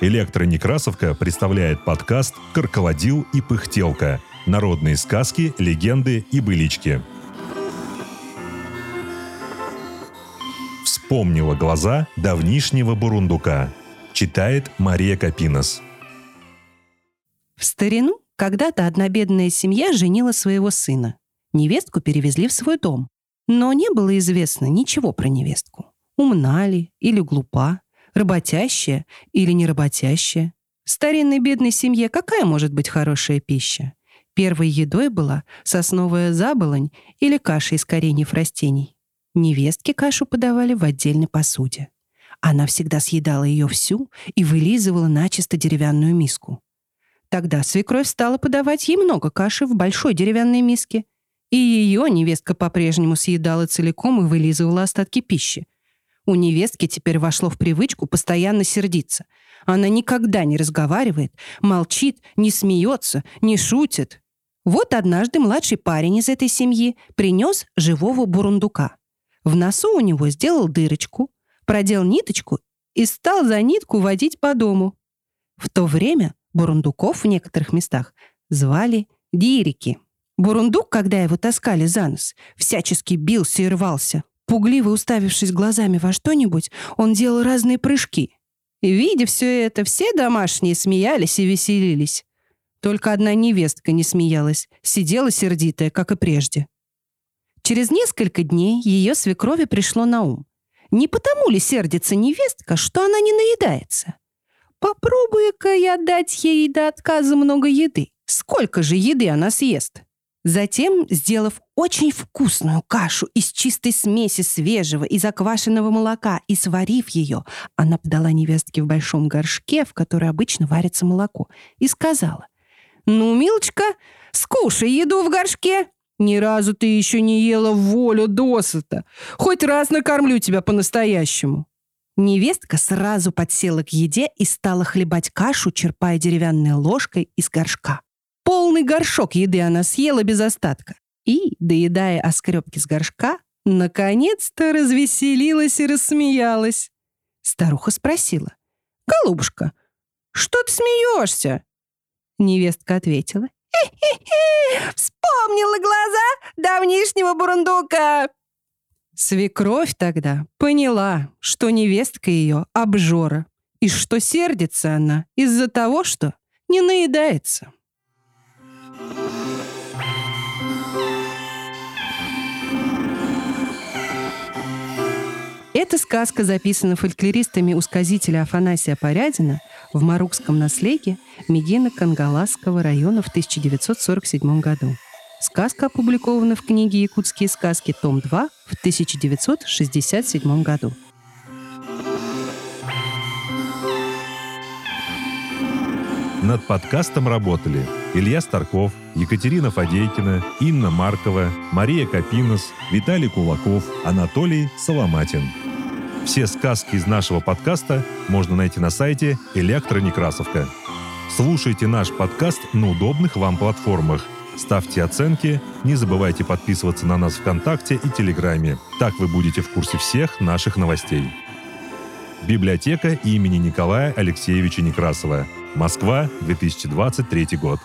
Электронекрасовка представляет подкаст «Карководил и пыхтелка. Народные сказки, легенды и былички». Вспомнила глаза давнишнего бурундука. Читает Мария Капинос. В старину когда-то одна бедная семья женила своего сына. Невестку перевезли в свой дом. Но не было известно ничего про невестку. Умна ли или глупа, работящая или неработящая. В старинной бедной семье какая может быть хорошая пища? Первой едой была сосновая заболонь или каша из кореньев растений. Невестке кашу подавали в отдельной посуде. Она всегда съедала ее всю и вылизывала начисто деревянную миску. Тогда свекровь стала подавать ей много каши в большой деревянной миске. И ее невестка по-прежнему съедала целиком и вылизывала остатки пищи. У невестки теперь вошло в привычку постоянно сердиться. Она никогда не разговаривает, молчит, не смеется, не шутит. Вот однажды младший парень из этой семьи принес живого бурундука. В носу у него сделал дырочку, продел ниточку и стал за нитку водить по дому. В то время бурундуков в некоторых местах звали дирики. Бурундук, когда его таскали за нос, всячески бился и рвался. Пугливо уставившись глазами во что-нибудь, он делал разные прыжки. И, видя все это, все домашние смеялись и веселились. Только одна невестка не смеялась, сидела сердитая, как и прежде. Через несколько дней ее свекрови пришло на ум. Не потому ли сердится невестка, что она не наедается? Попробую-ка я дать ей до отказа много еды. Сколько же еды она съест? Затем, сделав очень вкусную кашу из чистой смеси свежего и заквашенного молока и сварив ее, она подала невестке в большом горшке, в который обычно варится молоко, и сказала, «Ну, милочка, скушай еду в горшке. Ни разу ты еще не ела волю досыта. Хоть раз накормлю тебя по-настоящему». Невестка сразу подсела к еде и стала хлебать кашу, черпая деревянной ложкой из горшка. Полный горшок еды она съела без остатка. И, доедая оскребки с горшка, наконец-то развеселилась и рассмеялась. Старуха спросила. «Голубушка, что ты смеешься?» Невестка ответила. «Хе-хе-хе! Вспомнила глаза давнишнего бурундука!» Свекровь тогда поняла, что невестка ее обжора, и что сердится она из-за того, что не наедается. Эта сказка записана фольклористами у сказителя Афанасия Порядина в Марукском наследии Мегина Кангаласского района в 1947 году. Сказка опубликована в книге «Якутские сказки», том 2, в 1967 году. Над подкастом работали Илья Старков, Екатерина Фадейкина, Инна Маркова, Мария Капинос, Виталий Кулаков, Анатолий Соломатин. Все сказки из нашего подкаста можно найти на сайте «Электронекрасовка». Слушайте наш подкаст на удобных вам платформах. Ставьте оценки, не забывайте подписываться на нас ВКонтакте и Телеграме. Так вы будете в курсе всех наших новостей. Библиотека имени Николая Алексеевича Некрасова. Москва, 2023 год.